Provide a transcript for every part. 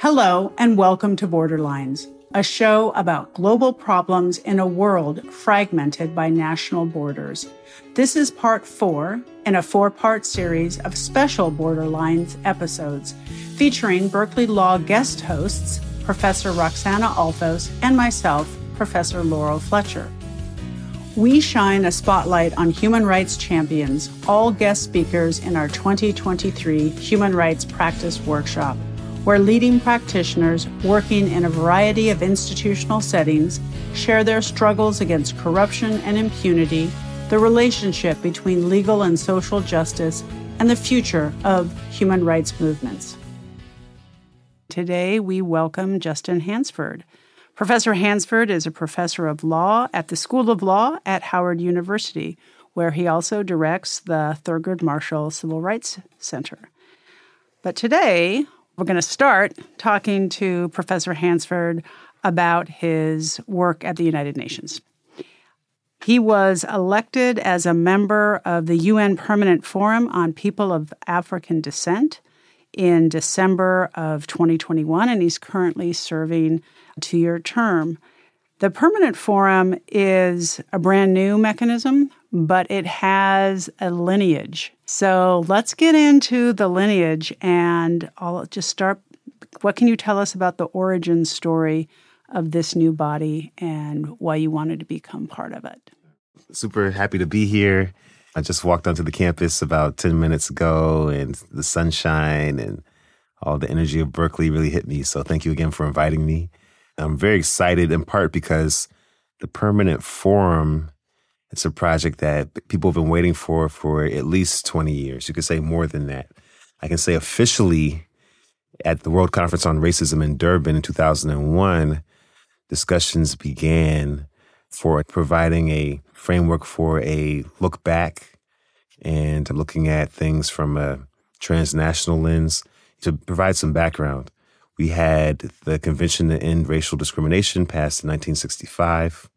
Hello, and welcome to Borderlines, a show about global problems in a world fragmented by national borders. This is part four in a four part series of special Borderlines episodes featuring Berkeley Law guest hosts, Professor Roxanna Altholz and myself, Professor Laurel Fletcher. We shine a spotlight on human rights champions, all guest speakers in our 2023 Human Rights Practice Workshop where leading practitioners working in a variety of institutional settings share their struggles against corruption and impunity, the relationship between legal and social justice, and the future of human rights movements. Today, we welcome Justin Hansford. Professor Hansford is a professor of law at the School of Law at Howard University, where he also directs the Thurgood Marshall Civil Rights Center. But today, we're going to start talking to Professor Hansford about his work at the United Nations. He was elected as a member of the UN Permanent Forum on People of African Descent in December of 2021, and he's currently serving a two year term. The Permanent Forum is a brand new mechanism, but it has a lineage so let's get into the lineage and I'll just start. What can you tell us about the origin story of this new body and why you wanted to become part of it? Super happy to be here. I just walked onto the campus about 10 minutes ago and the sunshine and all the energy of Berkeley really hit me. So thank you again for inviting me. I'm very excited in part because the permanent forum it's a project that people have been waiting for for at least 20 years. You could say more than that. I can say officially at the World Conference on Racism in Durban in 2001, discussions began for providing a framework for a look back and looking at things from a transnational lens to provide some background. We had the Convention to End Racial Discrimination passed in 1965.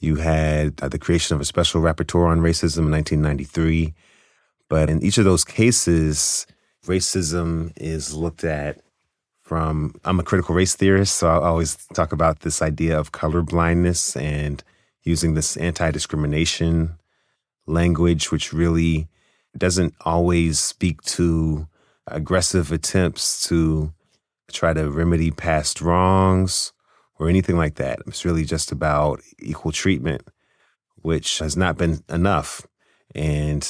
You had uh, the creation of a special rapporteur on racism in 1993. But in each of those cases, racism is looked at from, I'm a critical race theorist, so I always talk about this idea of color blindness and using this anti discrimination language, which really doesn't always speak to aggressive attempts to try to remedy past wrongs or anything like that. It's really just about equal treatment, which has not been enough. And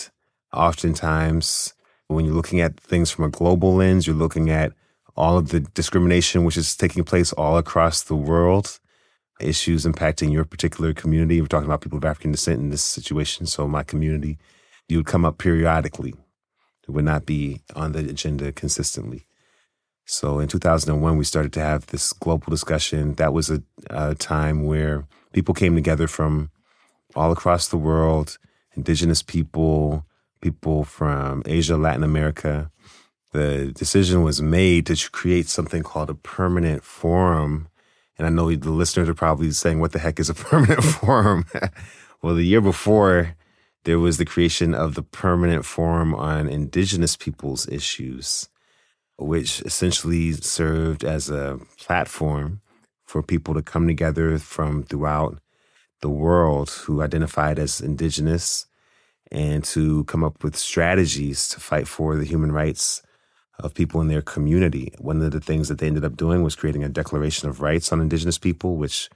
oftentimes, when you're looking at things from a global lens, you're looking at all of the discrimination which is taking place all across the world, issues impacting your particular community. We're talking about people of African descent in this situation. So, my community, you would come up periodically. It would not be on the agenda consistently. So in 2001, we started to have this global discussion. That was a, a time where people came together from all across the world, indigenous people, people from Asia, Latin America. The decision was made to create something called a permanent forum. And I know the listeners are probably saying, what the heck is a permanent forum? well, the year before, there was the creation of the permanent forum on indigenous peoples issues which essentially served as a platform for people to come together from throughout the world who identified as indigenous and to come up with strategies to fight for the human rights of people in their community. One of the things that they ended up doing was creating a Declaration of Rights on Indigenous People, which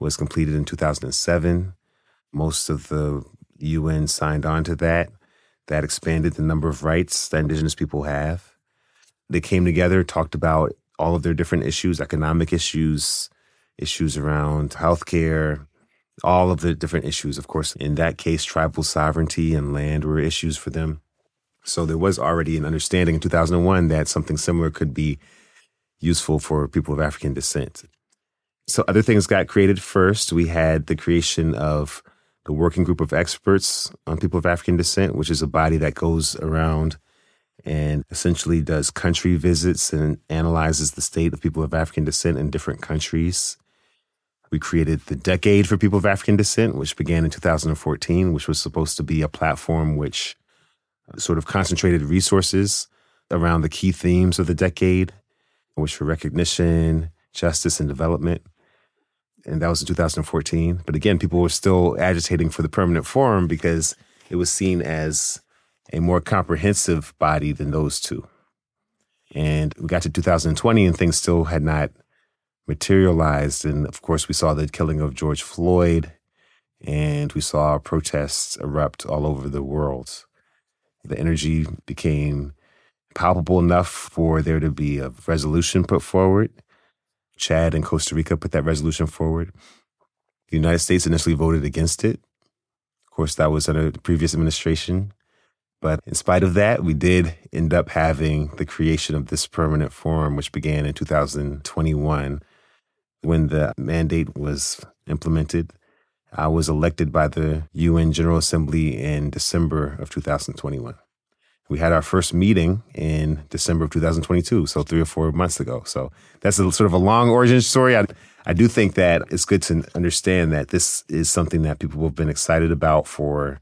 was completed in 2007. Most of the UN signed on to that. That expanded the number of rights that Indigenous people have. They came together, talked about all of their different issues, economic issues, issues around healthcare, all of the different issues. Of course, in that case, tribal sovereignty and land were issues for them. So there was already an understanding in 2001 that something similar could be useful for people of African descent. So other things got created first. We had the creation of the Working Group of Experts on People of African Descent, which is a body that goes around and essentially does country visits and analyzes the state of people of African descent in different countries. We created the Decade for People of African Descent, which began in 2014, which was supposed to be a platform which uh, sort of concentrated resources around the key themes of the decade. which for recognition, justice, and development. And that was in 2014. But again, people were still agitating for the permanent forum because it was seen as a more comprehensive body than those two. And we got to 2020 and things still had not materialized. And of course, we saw the killing of George Floyd and we saw protests erupt all over the world. The energy became palpable enough for there to be a resolution put forward. Chad and Costa Rica put that resolution forward. The United States initially voted against it. Of course, that was under the previous administration. But in spite of that, we did end up having the creation of this permanent forum, which began in 2021 when the mandate was implemented. I was elected by the UN General Assembly in December of 2021. We had our first meeting in December of 2022, so three or four months ago. So that's a sort of a long origin story. I, I do think that it's good to understand that this is something that people have been excited about for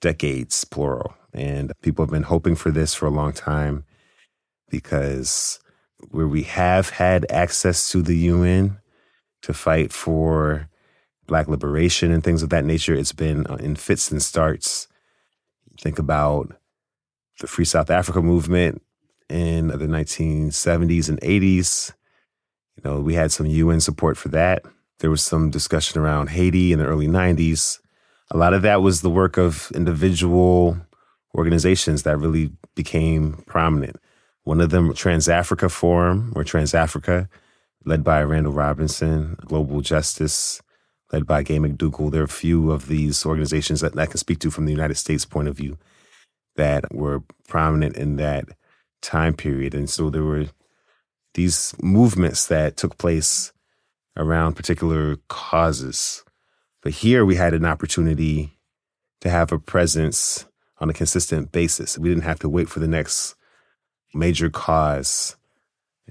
decades, plural. And people have been hoping for this for a long time because where we have had access to the UN to fight for Black liberation and things of that nature, it's been uh, in fits and starts. Think about the Free South Africa movement in the 1970s and 80s. You know, we had some UN support for that. There was some discussion around Haiti in the early 90s. A lot of that was the work of individual organizations that really became prominent. One of them, Trans Africa Forum or Trans Africa, led by Randall Robinson, Global Justice, led by Gay McDougall. There are a few of these organizations that I can speak to from the United States point of view that were prominent in that time period. And so there were these movements that took place around particular causes. But here we had an opportunity to have a presence on a consistent basis. We didn't have to wait for the next major cause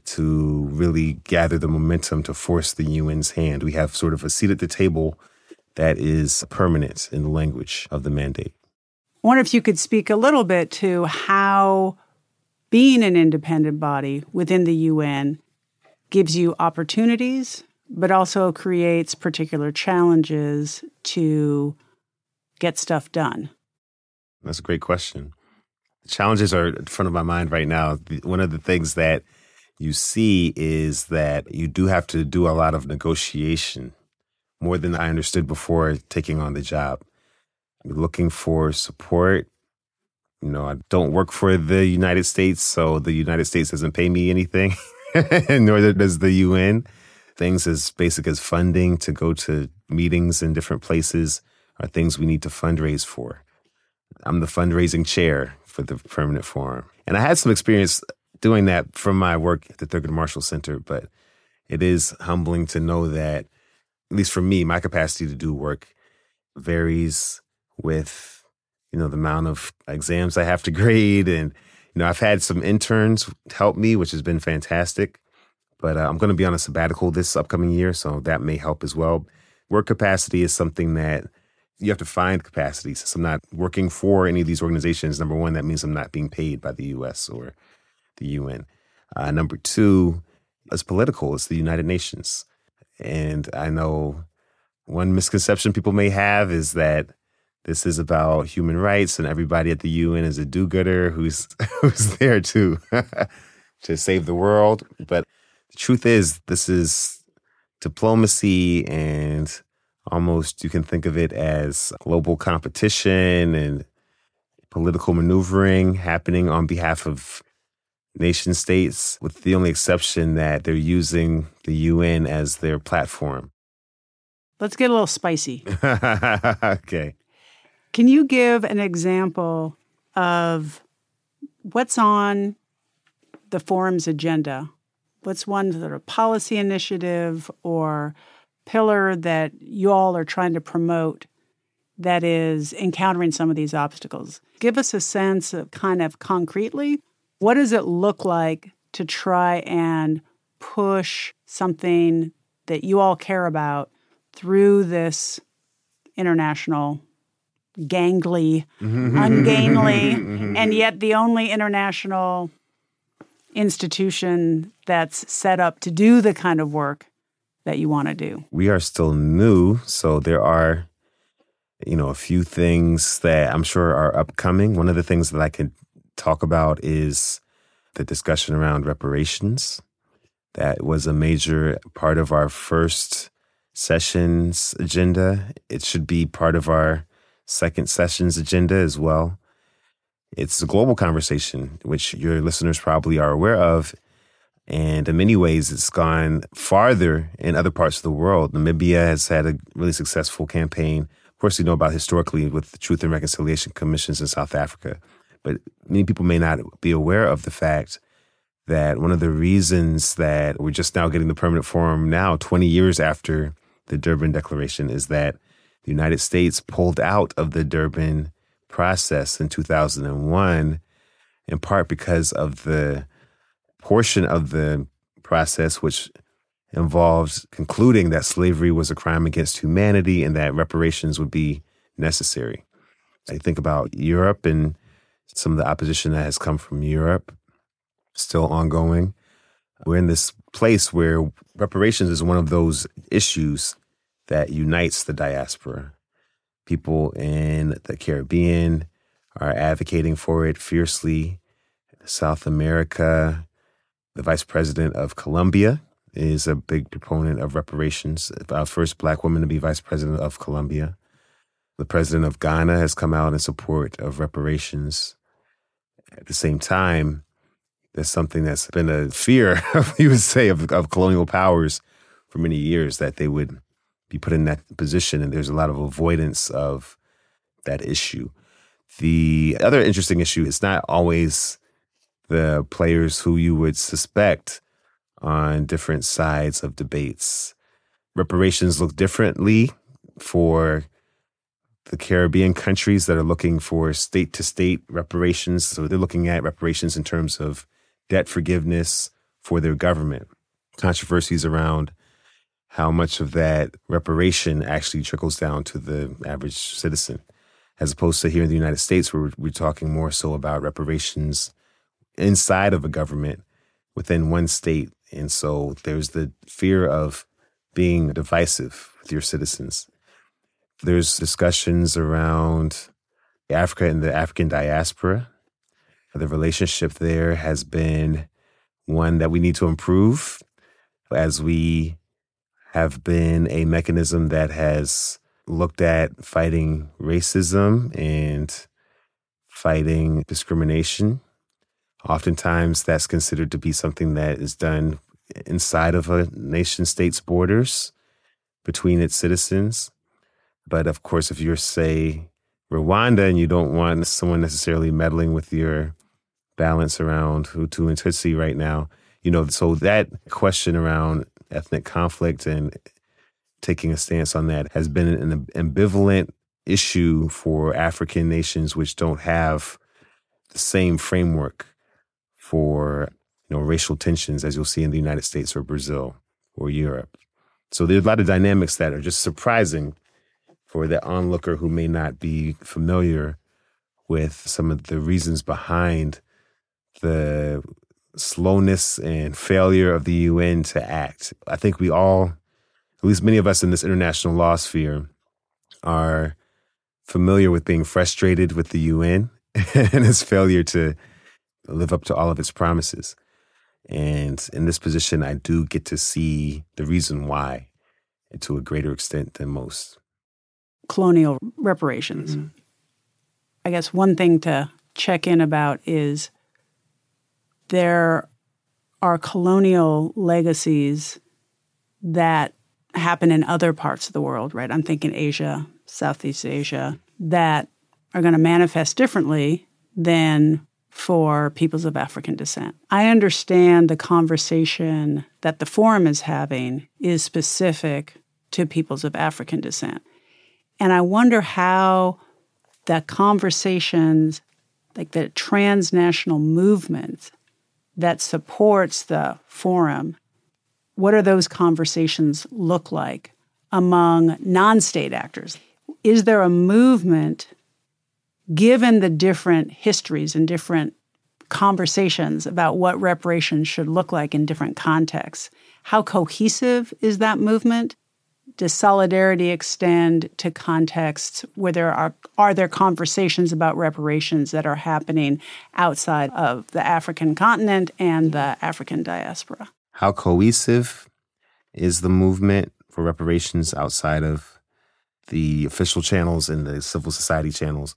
to really gather the momentum to force the UN's hand. We have sort of a seat at the table that is permanent in the language of the mandate. I wonder if you could speak a little bit to how being an independent body within the UN gives you opportunities, but also creates particular challenges to get stuff done. That's a great question. The challenges are in front of my mind right now. One of the things that you see is that you do have to do a lot of negotiation more than I understood before taking on the job. looking for support. You know, I don't work for the United States, so the United States doesn't pay me anything, nor does the UN. Things as basic as funding to go to meetings in different places are things we need to fundraise for. I'm the fundraising chair for the permanent forum. And I had some experience doing that from my work at the Thurgood Marshall Center, but it is humbling to know that, at least for me, my capacity to do work varies with, you know, the amount of exams I have to grade. And, you know, I've had some interns help me, which has been fantastic. But uh, I'm going to be on a sabbatical this upcoming year, so that may help as well. Work capacity is something that you have to find capacity. Since I'm not working for any of these organizations, number one, that means I'm not being paid by the US or the UN. Uh, number two, it's political. It's the United Nations. And I know one misconception people may have is that this is about human rights and everybody at the UN is a do-gooder who's who's there to to save the world. But the truth is this is diplomacy and almost you can think of it as global competition and political maneuvering happening on behalf of nation states, with the only exception that they're using the UN as their platform. Let's get a little spicy. okay. Can you give an example of what's on the forum's agenda? What's one sort of policy initiative or pillar that you all are trying to promote that is encountering some of these obstacles? Give us a sense of kind of concretely what does it look like to try and push something that you all care about through this international gangly, mm-hmm. ungainly, mm-hmm. and yet the only international institution that's set up to do the kind of work that you want to do? We are still new, so there are you know a few things that I'm sure are upcoming. One of the things that I can talk about is the discussion around reparations. That was a major part of our first session's agenda. It should be part of our second session's agenda as well. It's a global conversation, which your listeners probably are aware of. And in many ways, it's gone farther in other parts of the world. Namibia has had a really successful campaign. Of course, you know about historically with the Truth and Reconciliation Commissions in South Africa. But many people may not be aware of the fact that one of the reasons that we're just now getting the permanent forum now, 20 years after the Durban Declaration, is that the United States pulled out of the Durban process in 2001, in part because of the portion of the process which involved concluding that slavery was a crime against humanity and that reparations would be necessary. I think about Europe and some of the opposition that has come from Europe, still ongoing. We're in this place where reparations is one of those issues that unites the diaspora. People in the Caribbean are advocating for it fiercely. South America, the vice president of Colombia is a big proponent of reparations. Our first black woman to be vice president of Colombia. The president of Ghana has come out in support of reparations. At the same time, there's something that's been a fear, you would say, of, of colonial powers for many years that they would be put in that position. And there's a lot of avoidance of that issue. The other interesting issue is not always the players who you would suspect on different sides of debates. Reparations look differently for the Caribbean countries that are looking for state to state reparations. So they're looking at reparations in terms of debt forgiveness for their government. Controversies around how much of that reparation actually trickles down to the average citizen, as opposed to here in the United States, where we're talking more so about reparations inside of a government within one state. And so there's the fear of being divisive with your citizens. There's discussions around Africa and the African diaspora. The relationship there has been one that we need to improve as we have been a mechanism that has looked at fighting racism and fighting discrimination. Oftentimes, that's considered to be something that is done inside of a nation state's borders between its citizens. But of course, if you're, say, Rwanda and you don't want someone necessarily meddling with your balance around Hutu and Tutsi right now, you know, so that question around ethnic conflict and taking a stance on that has been an ambivalent issue for African nations which don't have the same framework for you know racial tensions as you'll see in the United States or Brazil or Europe. So there's a lot of dynamics that are just surprising for the onlooker who may not be familiar with some of the reasons behind the slowness and failure of the UN to act. I think we all, at least many of us in this international law sphere, are familiar with being frustrated with the UN and its failure to live up to all of its promises. And in this position, I do get to see the reason why and to a greater extent than most. Colonial reparations. Mm-hmm. I guess one thing to check in about is there are colonial legacies that happen in other parts of the world, right? I'm thinking Asia, Southeast Asia, that are going to manifest differently than for peoples of African descent. I understand the conversation that the forum is having is specific to peoples of African descent. And I wonder how the conversations, like the transnational movements that supports the forum, what do those conversations look like among non state actors? Is there a movement, given the different histories and different conversations about what reparations should look like in different contexts. How cohesive is that movement? Does solidarity extend to contexts where there are are there conversations about reparations that are happening outside of the African continent and the African diaspora? How cohesive is the movement for reparations outside of the official channels and the civil society channels?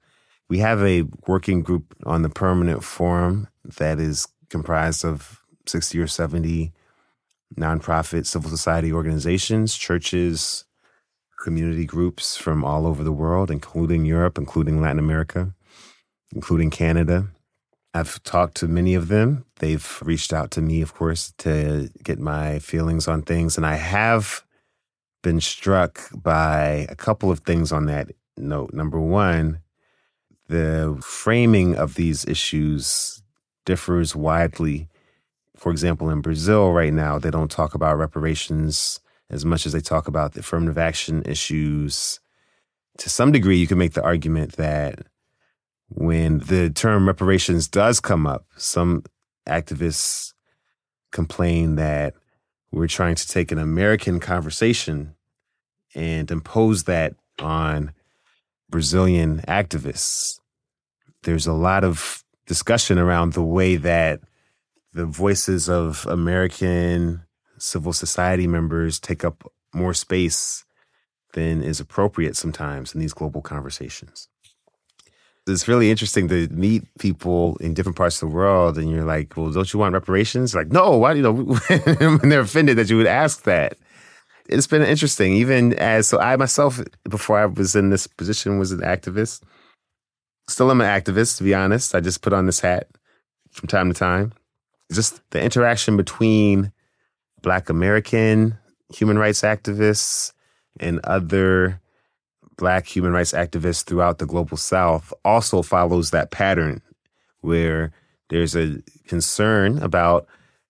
We have a working group on the permanent forum that is comprised of 60 or 70 nonprofit civil society organizations, churches, community groups from all over the world, including Europe, including Latin America, including Canada. I've talked to many of them. They've reached out to me, of course, to get my feelings on things. And I have been struck by a couple of things on that note. Number one, the framing of these issues differs widely for example, in Brazil right now, they don't talk about reparations as much as they talk about the affirmative action issues. To some degree, you can make the argument that when the term reparations does come up, some activists complain that we're trying to take an American conversation and impose that on Brazilian activists. There's a lot of discussion around the way that the voices of American civil society members take up more space than is appropriate sometimes in these global conversations. It's really interesting to meet people in different parts of the world, and you're like, "Well, don't you want reparations?" Like, no, why? Do you know, when they're offended that you would ask that. It's been interesting, even as so. I myself, before I was in this position, was an activist. Still, am an activist. To be honest, I just put on this hat from time to time just the interaction between Black American human rights activists and other Black human rights activists throughout the global South also follows that pattern where there's a concern about,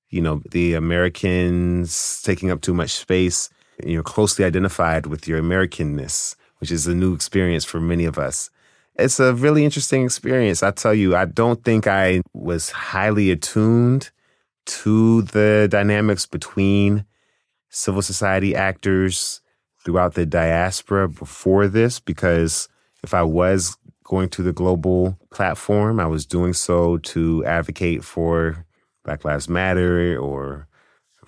you know, the Americans taking up too much space. You're closely identified with your Americanness, which is a new experience for many of us it's a really interesting experience. I tell you, I don't think I was highly attuned to the dynamics between civil society actors throughout the diaspora before this because if I was going to the global platform, I was doing so to advocate for Black Lives Matter or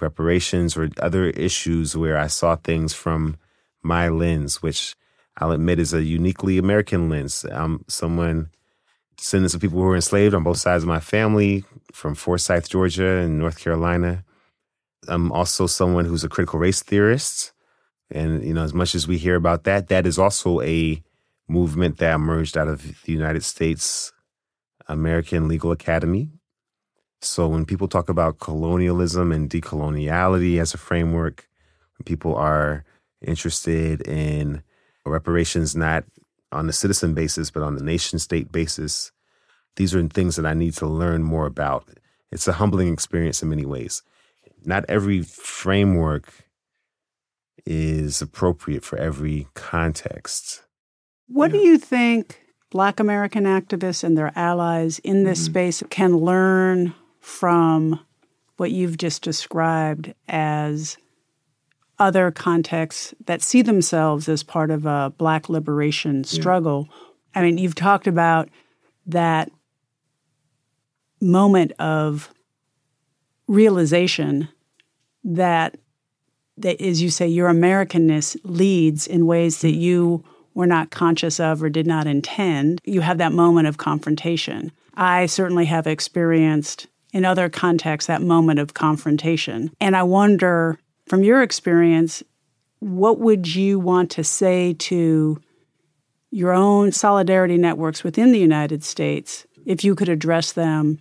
reparations or other issues where I saw things from my lens, which I'll admit is a uniquely American lens. I'm someone, descendants of people who were enslaved on both sides of my family from Forsyth, Georgia, and North Carolina. I'm also someone who's a critical race theorist. And, you know, as much as we hear about that, that is also a movement that emerged out of the United States American Legal Academy. So when people talk about colonialism and decoloniality as a framework, when people are interested in reparations not on the citizen basis, but on the nation state basis. These are things that I need to learn more about. It's a humbling experience in many ways. Not every framework is appropriate for every context. What do you think Black American activists and their allies in this mm-hmm. space can learn from what you've just described as other contexts that see themselves as part of a Black liberation struggle. Yeah. I mean, you've talked about that moment of realization that that as you say your americanness leads in ways that hmm. you were not conscious of or did not intend you have that moment of confrontation i certainly have experienced in other contexts that moment of confrontation and i wonder from your experience, what would you want to say to your own solidarity networks within the United States if you could address them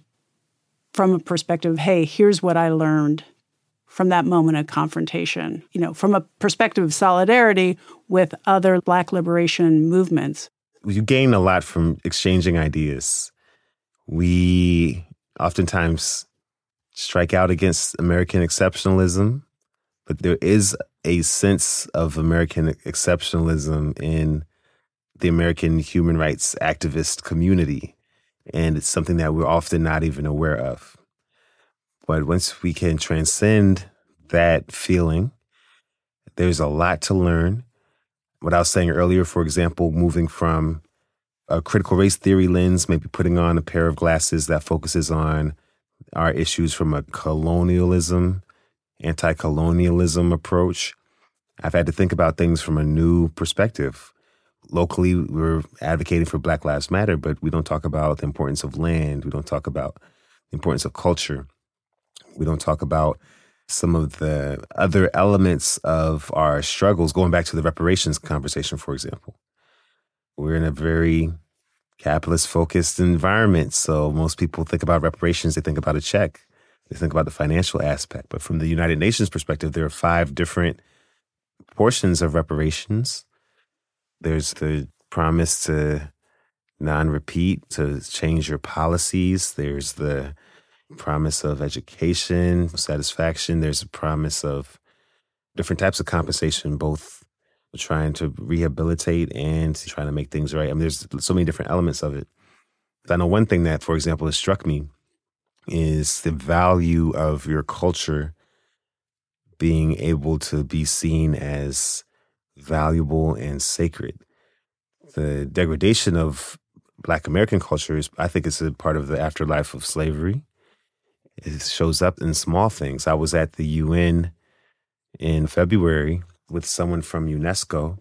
from a perspective of, hey, here's what I learned from that moment of confrontation, you know, from a perspective of solidarity with other Black liberation movements? You gain a lot from exchanging ideas. We oftentimes strike out against American exceptionalism but there is a sense of American exceptionalism in the American human rights activist community. And it's something that we're often not even aware of. But once we can transcend that feeling, there's a lot to learn. What I was saying earlier, for example, moving from a critical race theory lens, maybe putting on a pair of glasses that focuses on our issues from a colonialism, anti colonialism approach. I've had to think about things from a new perspective. Locally, we're advocating for Black Lives Matter, but we don't talk about the importance of land. We don't talk about the importance of culture. We don't talk about some of the other elements of our struggles, going back to the reparations conversation, for example. We're in a very capitalist focused environment. So most people think about reparations, they think about a check, they think about the financial aspect. But from the United Nations perspective, there are five different portions of reparations. There's the promise to non repeat, to change your policies. There's the promise of education, satisfaction. There's a promise of different types of compensation, both trying to rehabilitate and trying to make things right. I mean, there's so many different elements of it. I know one thing that, for example, has struck me is the value of your culture being able to be seen as valuable and sacred. The degradation of Black American culture is, I think, it's a part of the afterlife of slavery. It shows up in small things. I was at the UN in February with someone from UNESCO,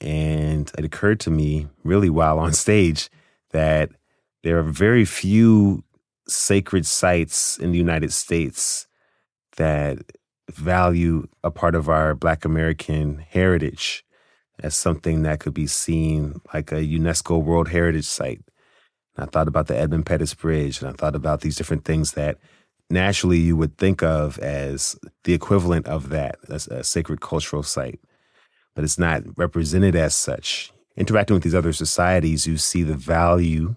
and it occurred to me, really, while on stage, that there are very few sacred sites in the United States that value a part of our Black American heritage as something that could be seen like a UNESCO World Heritage Site. And I thought about the Edmund Pettus Bridge, and I thought about these different things that naturally you would think of as the equivalent of that, as a sacred cultural site. But it's not represented as such. Interacting with these other societies, you see the value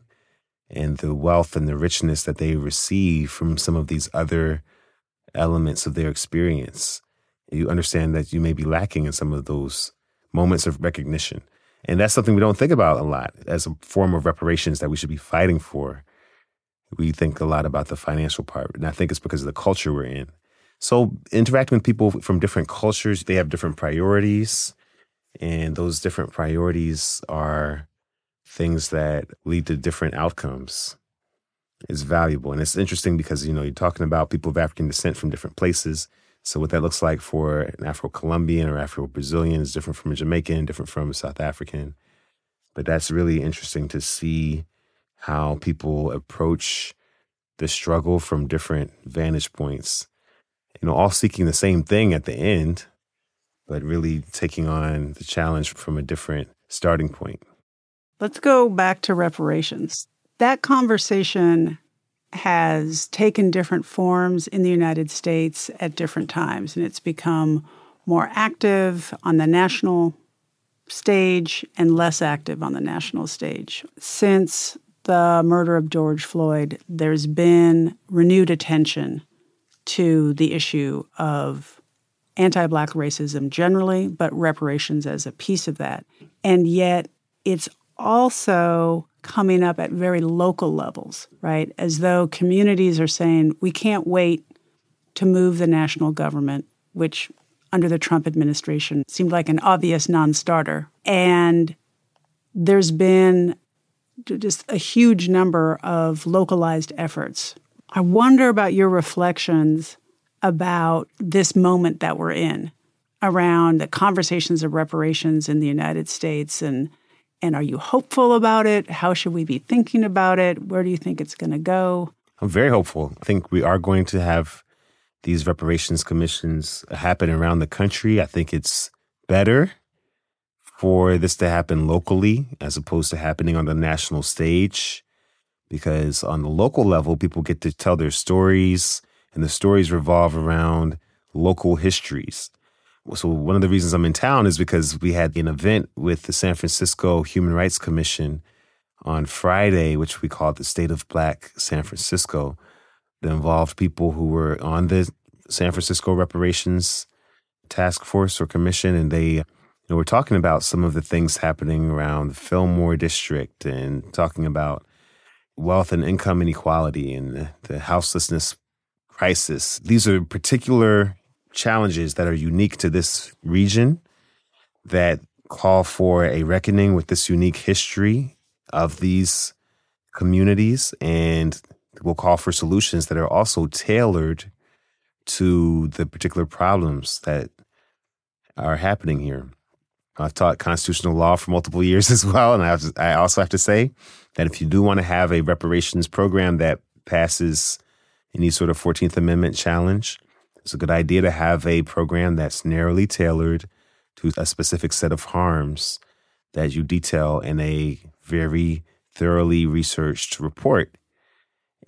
and the wealth and the richness that they receive from some of these other elements of their experience. You understand that you may be lacking in some of those moments of recognition. And that's something we don't think about a lot as a form of reparations that we should be fighting for. We think a lot about the financial part, and I think it's because of the culture we're in. So, interacting with people from different cultures, they have different priorities, and those different priorities are things that lead to different outcomes is valuable. And it's interesting because, you know, you're talking about people of African descent from different places. So what that looks like for an Afro-Colombian or Afro-Brazilian is different from a Jamaican, different from a South African. But that's really interesting to see how people approach the struggle from different vantage points. You know, all seeking the same thing at the end, but really taking on the challenge from a different starting point. Let's go back to reparations. That conversation has taken different forms in the United States at different times, and it's become more active on the national stage and less active on the national stage. Since the murder of George Floyd, there's been renewed attention to the issue of anti Black racism generally, but reparations as a piece of that. And yet, it's also coming up at very local levels, right? As though communities are saying, we can't wait to move the national government, which under the Trump administration seemed like an obvious non starter. And there's been just a huge number of localized efforts. I wonder about your reflections about this moment that we're in around the conversations of reparations in the United States and and are you hopeful about it? How should we be thinking about it? Where do you think it's going to go? I'm very hopeful. I think we are going to have these reparations commissions happen around the country. I think it's better for this to happen locally as opposed to happening on the national stage because on the local level, people get to tell their stories and the stories revolve around local histories. So one of the reasons I'm in town is because we had an event with the San Francisco Human Rights Commission on Friday, which we called the State of Black San Francisco, that involved people who were on the San Francisco Reparations Task Force or Commission, and they you know, we're talking about some of the things happening around the Fillmore district and talking about wealth and income inequality and the houselessness crisis. These are particular challenges that are unique to this region that call for a reckoning with this unique history of these communities and will call for solutions that are also tailored to the particular problems that are happening here. I've taught constitutional law for multiple years as well, and I, to, I also have to say that if you do want to have a reparations program that passes any sort of 14th Amendment challenge, it's a good idea to have a program that's narrowly tailored to a specific set of harms that you detail in a very thoroughly researched report.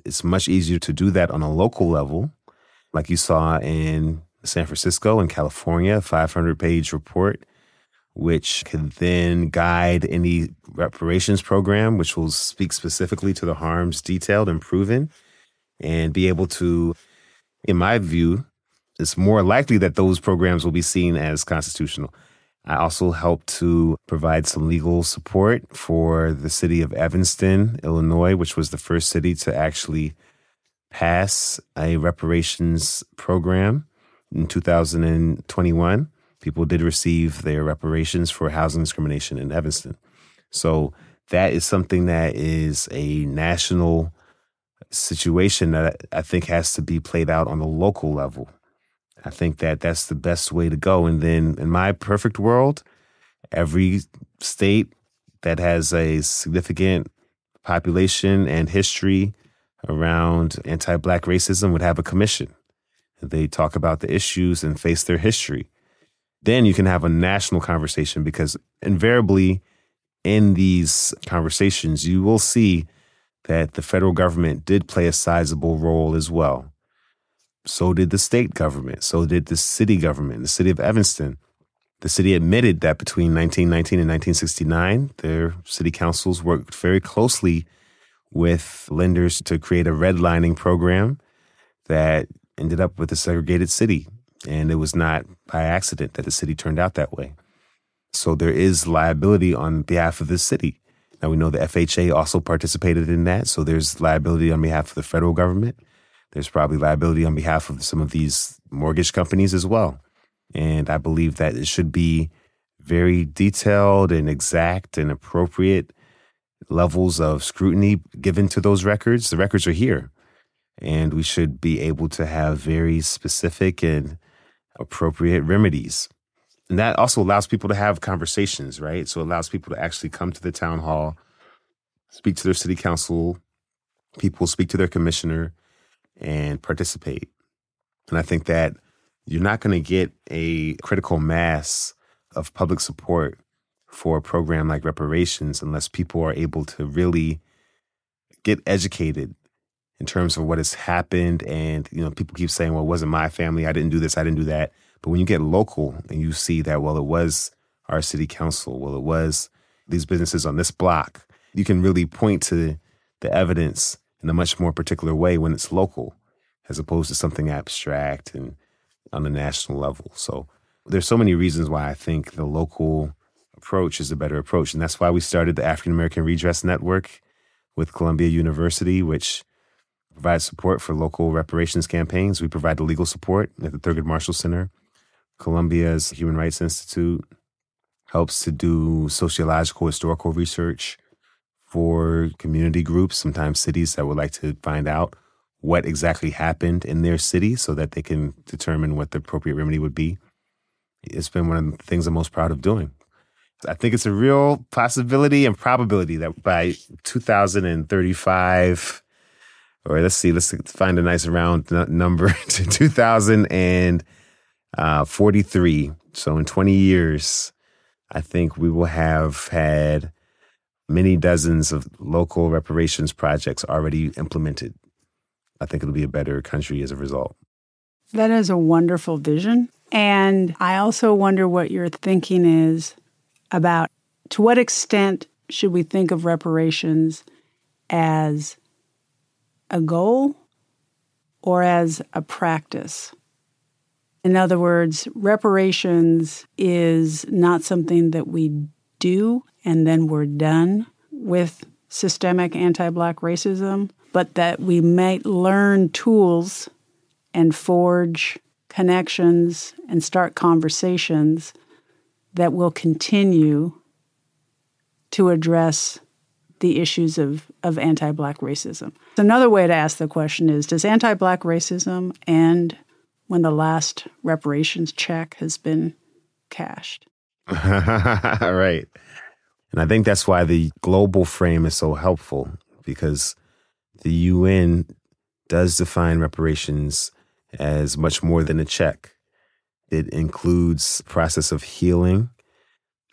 It's much easier to do that on a local level, like you saw in San Francisco and California, a 500 page report, which can then guide any reparations program, which will speak specifically to the harms detailed and proven, and be able to, in my view, it's more likely that those programs will be seen as constitutional. I also help to provide some legal support for the city of Evanston, Illinois, which was the first city to actually pass a reparations program in 2021. People did receive their reparations for housing discrimination in Evanston. So that is something that is a national situation that I think has to be played out on the local level. I think that that's the best way to go. And then in my perfect world, every state that has a significant population and history around anti black racism would have a commission. They talk about the issues and face their history. Then you can have a national conversation because invariably in these conversations, you will see that the federal government did play a sizable role as well. So did the state government. So did the city government, the city of Evanston. The city admitted that between 1919 and 1969, their city councils worked very closely with lenders to create a redlining program that ended up with a segregated city. And it was not by accident that the city turned out that way. So there is liability on behalf of the city. Now we know the FHA also participated in that. So there's liability on behalf of the federal government. There's probably liability on behalf of some of these mortgage companies as well. And I believe that it should be very detailed and exact and appropriate levels of scrutiny given to those records. The records are here. And we should be able to have very specific and appropriate remedies. And that also allows people to have conversations, right? So it allows people to actually come to the town hall, speak to their city council, people speak to their commissioner, and participate. And I think that you're not going to get a critical mass of public support for a program like reparations unless people are able to really get educated in terms of what has happened. And, you know, people keep saying, well, it wasn't my family. I didn't do this. I didn't do that. But when you get local and you see that, well, it was our city council, well, it was these businesses on this block, you can really point to the evidence in a much more particular way when it's local as opposed to something abstract and on the national level. So there's so many reasons why I think the local approach is a better approach. And that's why we started the African American Redress Network with Columbia University, which provides support for local reparations campaigns. We provide the legal support at the Thurgood Marshall Center. Columbia's Human Rights Institute helps to do sociological historical research for community groups, sometimes cities that would like to find out what exactly happened in their city so that they can determine what the appropriate remedy would be. It's been one of the things I'm most proud of doing. I think it's a real possibility and probability that by 2035, or let's see, let's find a nice round number to 2043. So in 20 years, I think we will have had many dozens of local reparations projects already implemented. I think it'll be a better country as a result. That is a wonderful vision. And I also wonder what your thinking is about to what extent should we think of reparations as a goal or as a practice? In other words, reparations is not something that we do and then we're done with systemic anti black racism, but that we might learn tools and forge connections and start conversations that will continue to address the issues of, of anti black racism. So another way to ask the question is Does anti black racism end when the last reparations check has been cashed? right. And I think that's why the global frame is so helpful because the UN does define reparations as much more than a check. It includes process of healing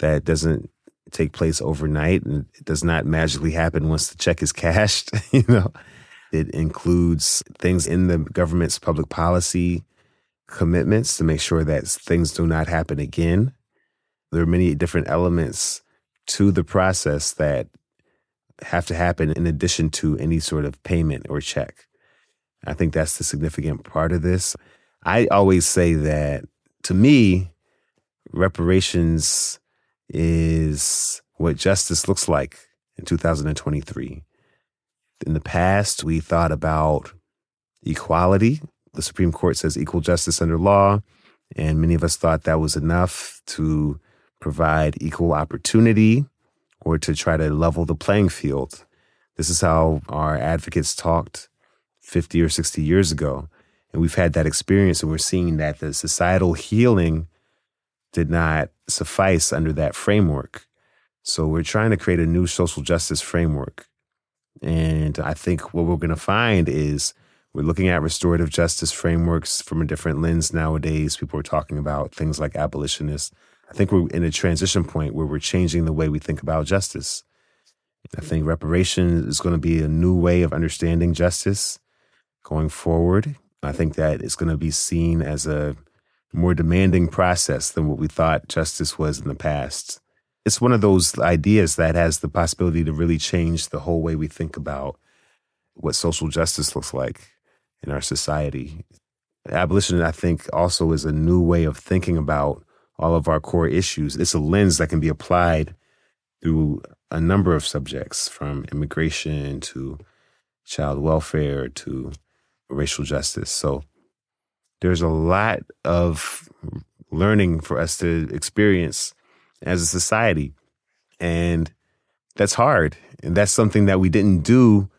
that doesn't take place overnight and it does not magically happen once the check is cashed, you know. It includes things in the government's public policy commitments to make sure that things do not happen again. There are many different elements to the process that have to happen in addition to any sort of payment or check. I think that's the significant part of this. I always say that to me, reparations is what justice looks like in 2023. In the past, we thought about equality. The Supreme Court says equal justice under law. And many of us thought that was enough to provide equal opportunity or to try to level the playing field. This is how our advocates talked 50 or 60 years ago. And we've had that experience, and we're seeing that the societal healing did not suffice under that framework. So we're trying to create a new social justice framework. And I think what we're going to find is we're looking at restorative justice frameworks from a different lens nowadays. People are talking about things like abolitionists. I think we're in a transition point where we're changing the way we think about justice. I think reparation is going to be a new way of understanding justice going forward. I think that it's going to be seen as a more demanding process than what we thought justice was in the past. It's one of those ideas that has the possibility to really change the whole way we think about what social justice looks like in our society. Abolition, I think, also is a new way of thinking about all of our core issues. It's a lens that can be applied through a number of subjects from immigration to child welfare to racial justice. So there's a lot of learning for us to experience as a society. And that's hard. And that's something that we didn't do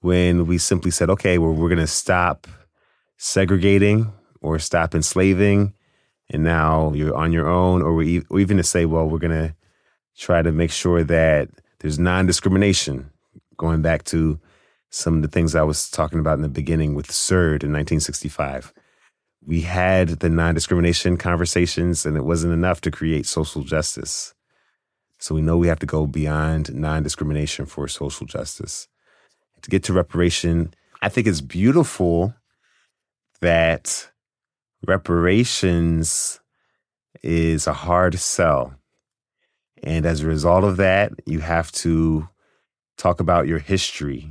when we simply said, okay, well, we're going to stop segregating or stop enslaving and now you're on your own, or, we, or even to say, well, we're going to try to make sure that there's non discrimination, going back to some of the things I was talking about in the beginning with CERD in 1965. We had the non discrimination conversations, and it wasn't enough to create social justice. So we know we have to go beyond non discrimination for social justice. To get to reparation, I think it's beautiful that reparations is a hard sell. And as a result of that, you have to talk about your history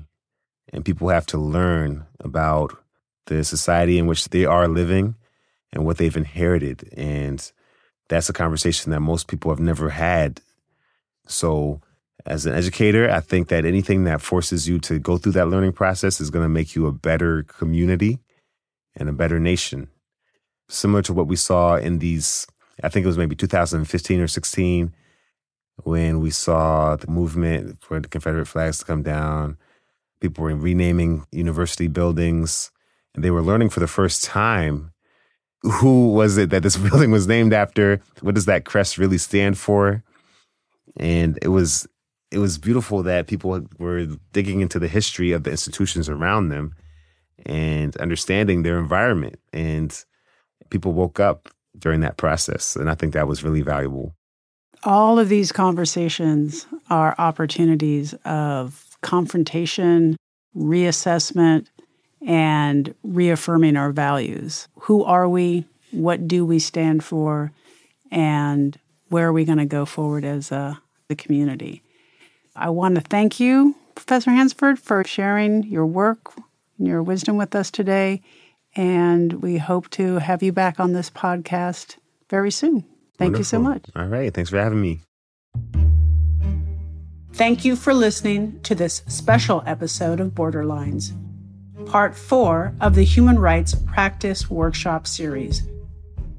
and people have to learn about the society in which they are living and what they've inherited. And that's a conversation that most people have never had. So, as an educator, I think that anything that forces you to go through that learning process is going to make you a better community and a better nation similar to what we saw in these, I think it was maybe 2015 or 16, when we saw the movement for the Confederate flags to come down. People were renaming university buildings, and they were learning for the first time who was it that this building was named after? What does that crest really stand for? And it was it was beautiful that people were digging into the history of the institutions around them and understanding their environment and people woke up during that process. And I think that was really valuable. All of these conversations are opportunities of confrontation, reassessment, and reaffirming our values. Who are we? What do we stand for? And where are we going to go forward as a the community? I want to thank you, Professor Hansford, for sharing your work and your wisdom with us today. And we hope to have you back on this podcast very soon. Thank Wonderful. you so much. All right. Thanks for having me. Thank you for listening to this special episode of Borderlines, part four of the Human Rights Practice Workshop series.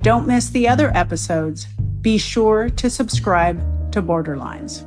Don't miss the other episodes. Be sure to subscribe to Borderlines.